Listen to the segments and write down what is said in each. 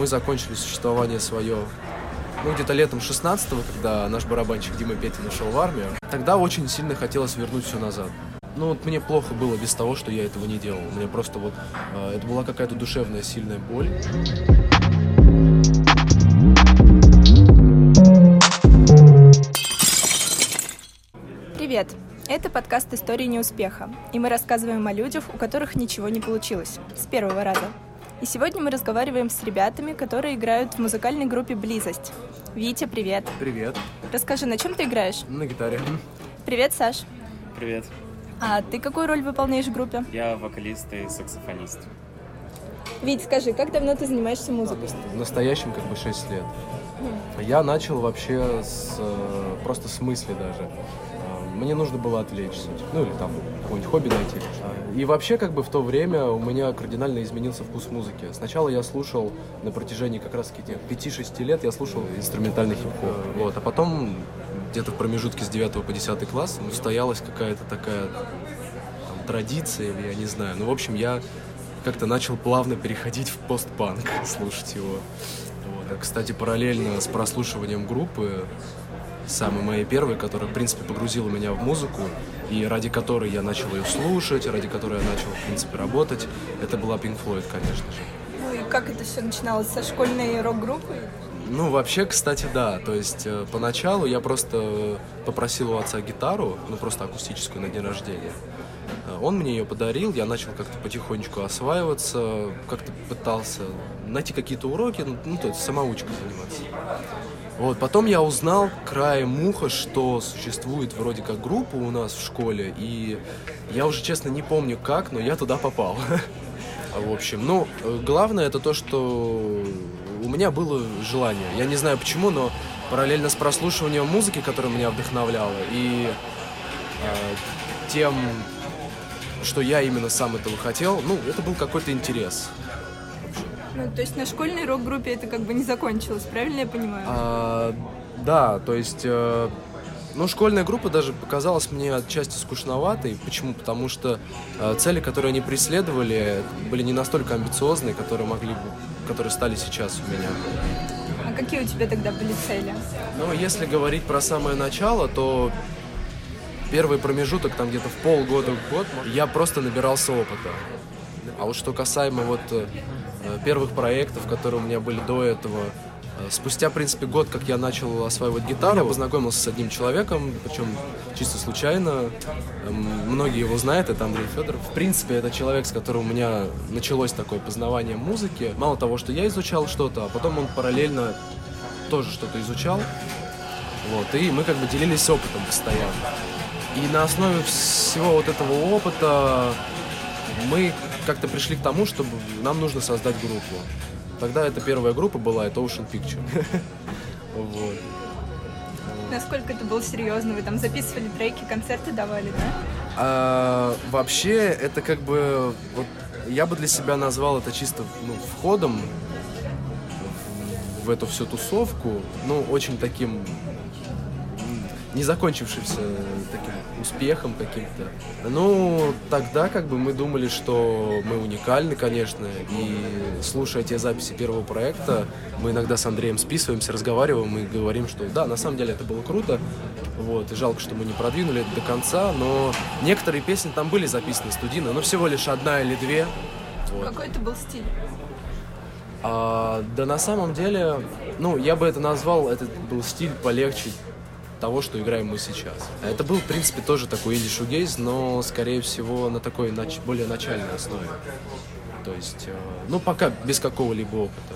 мы закончили существование свое ну, где-то летом 16-го, когда наш барабанщик Дима Петин ушел в армию, тогда очень сильно хотелось вернуть все назад. Ну вот мне плохо было без того, что я этого не делал. Мне просто вот э, это была какая-то душевная сильная боль. Привет! Это подкаст «Истории неуспеха», и мы рассказываем о людях, у которых ничего не получилось с первого раза. И сегодня мы разговариваем с ребятами, которые играют в музыкальной группе «Близость». Витя, привет. Привет. Расскажи, на чем ты играешь? На гитаре. Привет, Саш. Привет. А ты какую роль выполняешь в группе? Я вокалист и саксофонист. Вить, скажи, как давно ты занимаешься музыкой? В настоящем как бы 6 лет. Я начал вообще с, э, просто с мысли даже. Э, Мне нужно было отвлечься, ну или там какое-нибудь хобби найти. И вообще как бы в то время у меня кардинально изменился вкус музыки. Сначала я слушал на протяжении как раз этих 5-6 лет я слушал инструментальный хип-хоп. Вот, а потом где-то в промежутке с 9 по 10 класс устоялась какая-то такая там, традиция, или я не знаю. Ну, в общем, я как-то начал плавно переходить в постпанк, слушать его. Вот. А, кстати, параллельно с прослушиванием группы, самой моей первой, которая, в принципе, погрузила меня в музыку, и ради которой я начал ее слушать, ради которой я начал, в принципе, работать, это была Pink Floyd, конечно же. Ну и как это все начиналось? Со школьной рок-группы? Ну, вообще, кстати, да. То есть, э, поначалу я просто попросил у отца гитару, ну, просто акустическую на день рождения. Э, Он мне ее подарил, я начал как-то потихонечку осваиваться, как-то пытался найти какие-то уроки, ну, ну, то есть самоучкой заниматься. Вот, потом я узнал краем уха, что существует вроде как группа у нас в школе, и я уже, честно, не помню как, но я туда попал. В общем, ну, э, главное это то, что у меня было желание. Я не знаю почему, но параллельно с прослушиванием музыки, которая меня вдохновляла, и э, тем, что я именно сам этого хотел, ну, это был какой-то интерес. Ну, то есть на школьной рок-группе это как бы не закончилось, правильно я понимаю? А, да, то есть, э, ну, школьная группа даже показалась мне отчасти скучноватой. Почему? Потому что э, цели, которые они преследовали, были не настолько амбициозные, которые могли бы, которые стали сейчас у меня. А какие у тебя тогда были цели? Ну, если говорить про самое начало, то первый промежуток, там где-то в полгода, год, я просто набирался опыта. А вот что касаемо вот э, первых проектов, которые у меня были до этого, э, спустя, в принципе, год, как я начал осваивать гитару, я познакомился с одним человеком, причем чисто случайно. Эм, Многие его знают, это Андрей Федоров. В принципе, это человек, с которым у меня началось такое познавание музыки. Мало того, что я изучал что-то, а потом он параллельно тоже что-то изучал. Вот, и мы как бы делились опытом постоянно. И на основе всего вот этого опыта мы как-то пришли к тому, что нам нужно создать группу. Тогда эта первая группа была, это Ocean Picture. Вот. Насколько это было серьезно? Вы там записывали треки, концерты давали, да? А, вообще, это как бы... Вот, я бы для себя назвал это чисто ну, входом в, эту всю тусовку. Ну, очень таким не закончившимся таким успехом каким-то. Ну, тогда как бы мы думали, что мы уникальны, конечно, и слушая те записи первого проекта, мы иногда с Андреем списываемся, разговариваем и говорим, что да, на самом деле это было круто, вот, и жалко, что мы не продвинули это до конца, но некоторые песни там были записаны студийно, но всего лишь одна или две. Вот. Какой это был стиль? А, да на самом деле, ну, я бы это назвал, это был стиль полегче того, что играем мы сейчас. Это был, в принципе, тоже такой инди-шугейз, но, скорее всего, на такой нач- более начальной основе. То есть, э, ну, пока без какого-либо опыта.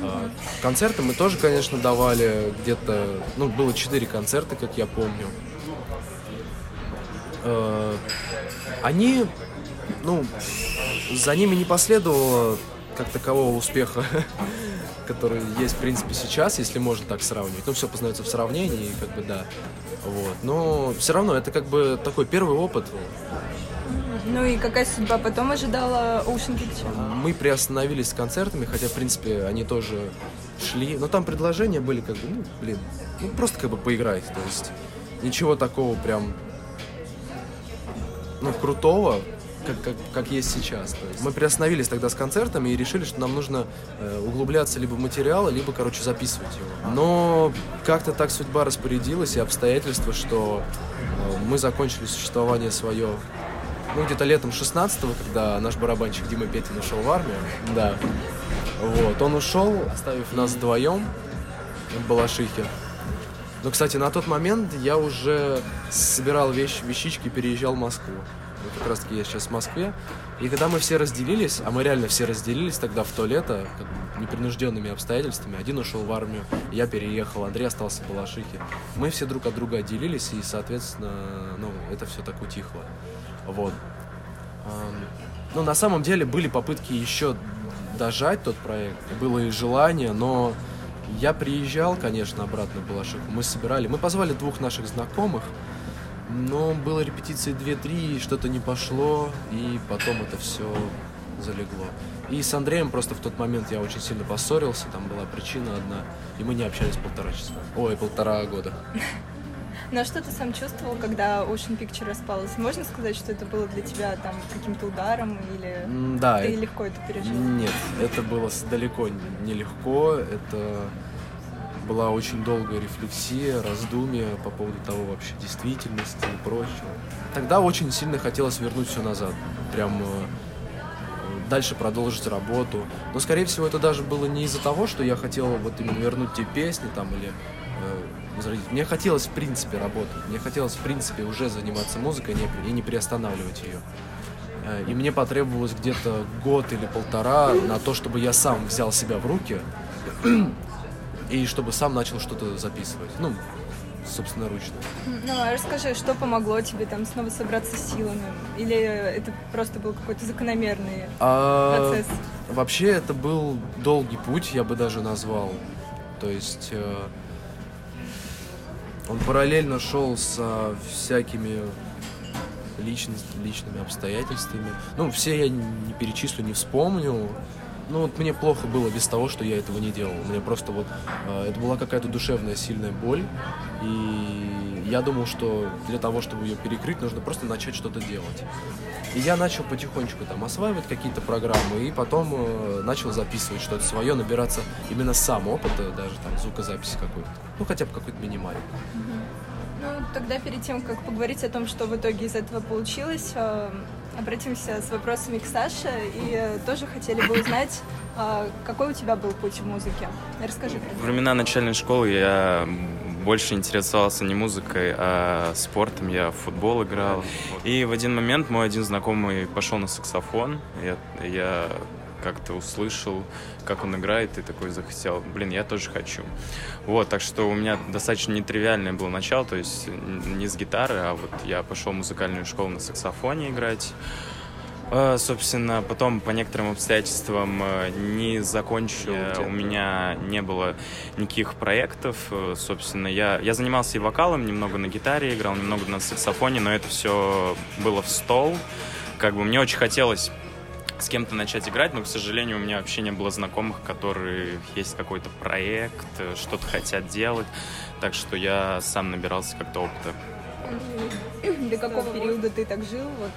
А, концерты мы тоже, конечно, давали где-то, ну, было четыре концерта, как я помню. Э, Они, ну, за ними не последовало как такового успеха, который есть, в принципе, сейчас, если можно так сравнивать. Ну, все познается в сравнении, как бы, да. Вот. Но все равно это как бы такой первый опыт. Ну и какая судьба потом ожидала Ocean Picture? Мы приостановились с концертами, хотя, в принципе, они тоже шли. Но там предложения были как бы, ну, блин, ну, просто как бы поиграть. То есть ничего такого прям, ну, крутого как, как, как есть сейчас. То есть мы приостановились тогда с концертами и решили, что нам нужно э, углубляться либо в материал, либо, короче, записывать его. Но как-то так судьба распорядилась и обстоятельства, что э, мы закончили существование свое ну, где-то летом 16-го, когда наш барабанщик Дима Петин ушел в армию. Да. Вот, он ушел, оставив нас вдвоем в Балашихе. Но, кстати, на тот момент я уже собирал вещи, вещички и переезжал в Москву. Вот как раз таки я сейчас в Москве. И когда мы все разделились, а мы реально все разделились тогда в то лето, как непринужденными обстоятельствами, один ушел в армию, я переехал, Андрей остался в Балашихе. Мы все друг от друга отделились, и, соответственно, ну, это все так утихло. Вот. Ну, на самом деле были попытки еще дожать тот проект, было и желание, но я приезжал, конечно, обратно в Балашиху, мы собирали, мы позвали двух наших знакомых, но было репетиции 2-3, что-то не пошло, и потом это все залегло. И с Андреем просто в тот момент я очень сильно поссорился, там была причина одна, и мы не общались полтора часа. Ой, полтора года. Ну а что ты сам чувствовал, когда Ocean Picture распалась? Можно сказать, что это было для тебя там каким-то ударом или да, ты это... легко это пережил? Нет, это было далеко не легко. Это была очень долгая рефлексия, раздумья по поводу того вообще действительности и прочего. Тогда очень сильно хотелось вернуть все назад. Прям э, дальше продолжить работу. Но, скорее всего, это даже было не из-за того, что я хотел вот именно вернуть те песни там или э, возродить. Мне хотелось, в принципе, работать. Мне хотелось, в принципе, уже заниматься музыкой и не приостанавливать ее. Э, и мне потребовалось где-то год или полтора на то, чтобы я сам взял себя в руки и чтобы сам начал что-то записывать. Ну, собственно, ручно. Ну, а расскажи, что помогло тебе там снова собраться силами? Или это просто был какой-то закономерный а, процесс? Вообще, это был долгий путь, я бы даже назвал. То есть э, он параллельно шел со всякими личность, личными обстоятельствами. Ну, все я не перечислю, не вспомню. Ну, вот мне плохо было без того, что я этого не делал. Мне просто вот... Э, это была какая-то душевная сильная боль. И я думал, что для того, чтобы ее перекрыть, нужно просто начать что-то делать. И я начал потихонечку там осваивать какие-то программы, и потом э, начал записывать что-то свое, набираться именно сам опыта, даже там звукозаписи какой-то. Ну, хотя бы какой-то минимальный. Ну, тогда перед тем, как поговорить о том, что в итоге из этого получилось, э, обратимся с вопросами к Саше и э, тоже хотели бы узнать, э, какой у тебя был путь в музыке. Расскажи. В времена начальной школы я больше интересовался не музыкой, а спортом. Я в футбол играл. И в один момент мой один знакомый пошел на саксофон. Я, я как-то услышал, как он играет, и такой захотел, блин, я тоже хочу. Вот, так что у меня достаточно нетривиальное было начало, то есть не с гитары, а вот я пошел в музыкальную школу на саксофоне играть. А, собственно, потом по некоторым обстоятельствам э, не закончил. У меня не было никаких проектов. Э, собственно, я, я занимался и вокалом, немного на гитаре играл, немного на саксофоне, но это все было в стол. Как бы мне очень хотелось с кем-то начать играть, но, к сожалению, у меня вообще не было знакомых, которые есть какой-то проект, э, что-то хотят делать. Так что я сам набирался как-то опыта. До какого периода ты так жил? Вот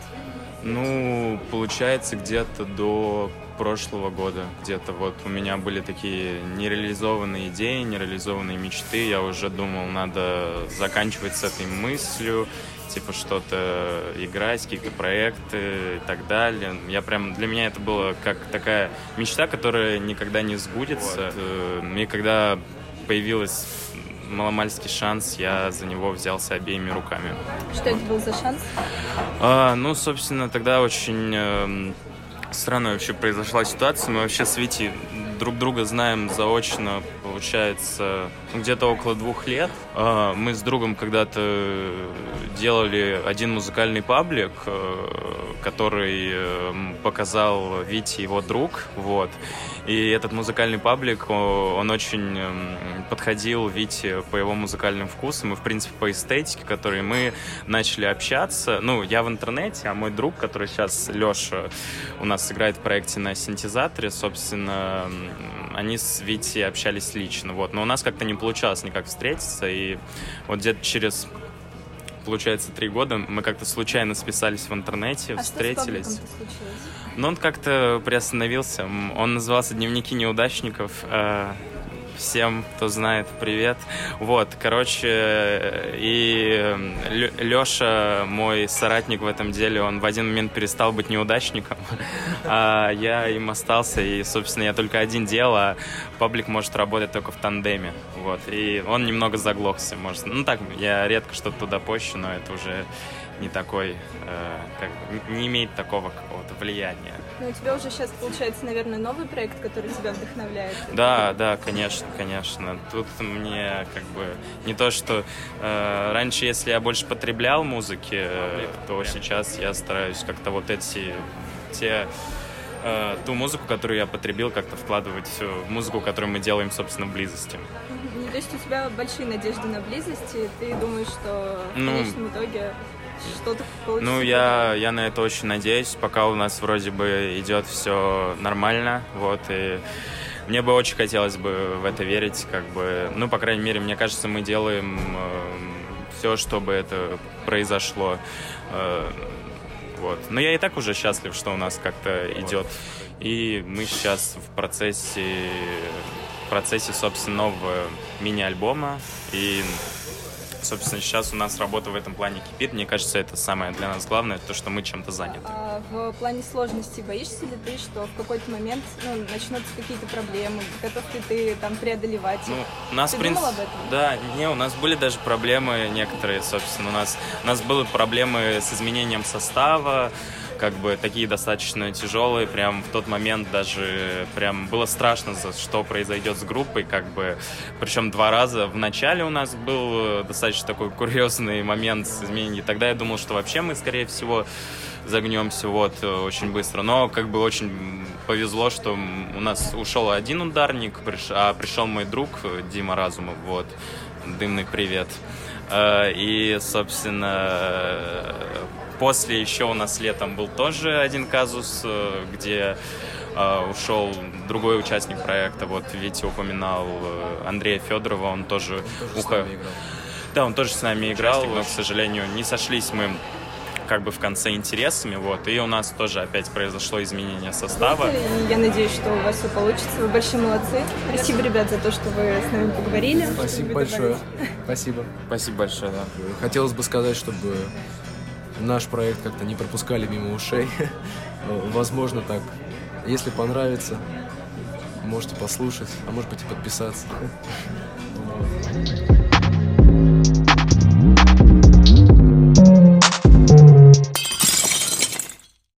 ну, получается, где-то до прошлого года. Где-то вот у меня были такие нереализованные идеи, нереализованные мечты. Я уже думал, надо заканчивать с этой мыслью, типа что-то играть, какие-то проекты и так далее. Я прям, для меня это было как такая мечта, которая никогда не сбудется. Вот. И когда появилась маломальский шанс, я за него взялся обеими руками. Что это был за шанс? А, ну, собственно, тогда очень э, странная вообще произошла ситуация. Мы вообще с Витей друг друга знаем заочно, получается, где-то около двух лет. А, мы с другом когда-то делали один музыкальный паблик, э, который эм, показал Вите его друг, вот. И этот музыкальный паблик, он очень эм, подходил Вите по его музыкальным вкусам и, в принципе, по эстетике, которой мы начали общаться. Ну, я в интернете, а мой друг, который сейчас, Леша, у нас играет в проекте на синтезаторе, собственно, они с Витей общались лично, вот. Но у нас как-то не получалось никак встретиться, и вот где-то через получается, три года. Мы как-то случайно списались в интернете, а встретились. Но он как-то приостановился. Он назывался «Дневники неудачников». Всем, кто знает, привет. Вот, короче, и Леша, мой соратник в этом деле, он в один момент перестал быть неудачником, а я им остался, и, собственно, я только один делал, а паблик может работать только в тандеме, вот, и он немного заглохся, может, ну так, я редко что-то туда пощу, но это уже не такой, э, как, не имеет такого какого-то влияния. Ну, у тебя уже сейчас получается, наверное, новый проект, который тебя вдохновляет. Да, да, конечно, конечно. Тут мне как бы не то, что э, раньше, если я больше потреблял музыки, э, то сейчас я стараюсь как-то вот эти те э, ту музыку, которую я потребил, как-то вкладывать в музыку, которую мы делаем, собственно, в близости. Ну, то есть у тебя большие надежды на близость, и ты думаешь, что в ну, конечном итоге что-то получится. Ну, я, я на это очень надеюсь, пока у нас вроде бы идет все нормально, вот, и мне бы очень хотелось бы в это верить, как бы, ну, по крайней мере, мне кажется, мы делаем э, все, чтобы это произошло. Э, вот. Но я и так уже счастлив, что у нас как-то идет. И мы сейчас в процессе, в процессе, нового мини-альбома. И собственно, сейчас у нас работа в этом плане кипит. Мне кажется, это самое для нас главное, то, что мы чем-то заняты. А в плане сложности боишься ли ты, что в какой-то момент ну, начнутся какие-то проблемы? Готов ли ты там преодолевать? Ну, у нас, ты принцип... думал об этом? Да, не, у нас были даже проблемы некоторые, собственно. У нас, у нас были проблемы с изменением состава, как бы такие достаточно тяжелые, прям в тот момент даже прям было страшно, что произойдет с группой, как бы, причем два раза. В начале у нас был достаточно такой курьезный момент с изменением, тогда я думал, что вообще мы, скорее всего, загнемся вот очень быстро, но как бы очень повезло, что у нас ушел один ударник, а пришел мой друг Дима Разумов, вот, дымный привет. Э, и, собственно, После еще у нас летом был тоже один казус, э, где э, ушел другой участник проекта. Вот Витя упоминал э, Андрея Федорова, он тоже, ухо... Да, он тоже с нами играл, но, к сожалению, не сошлись мы как бы в конце интересами, вот, и у нас тоже опять произошло изменение состава. Я надеюсь, что у вас все получится, вы большие молодцы. Спасибо, ребят, за то, что вы с нами поговорили. Спасибо большое. Спасибо. Спасибо большое, да. Хотелось бы сказать, чтобы наш проект как-то не пропускали мимо ушей. Возможно, так. Если понравится, можете послушать, а может быть и подписаться.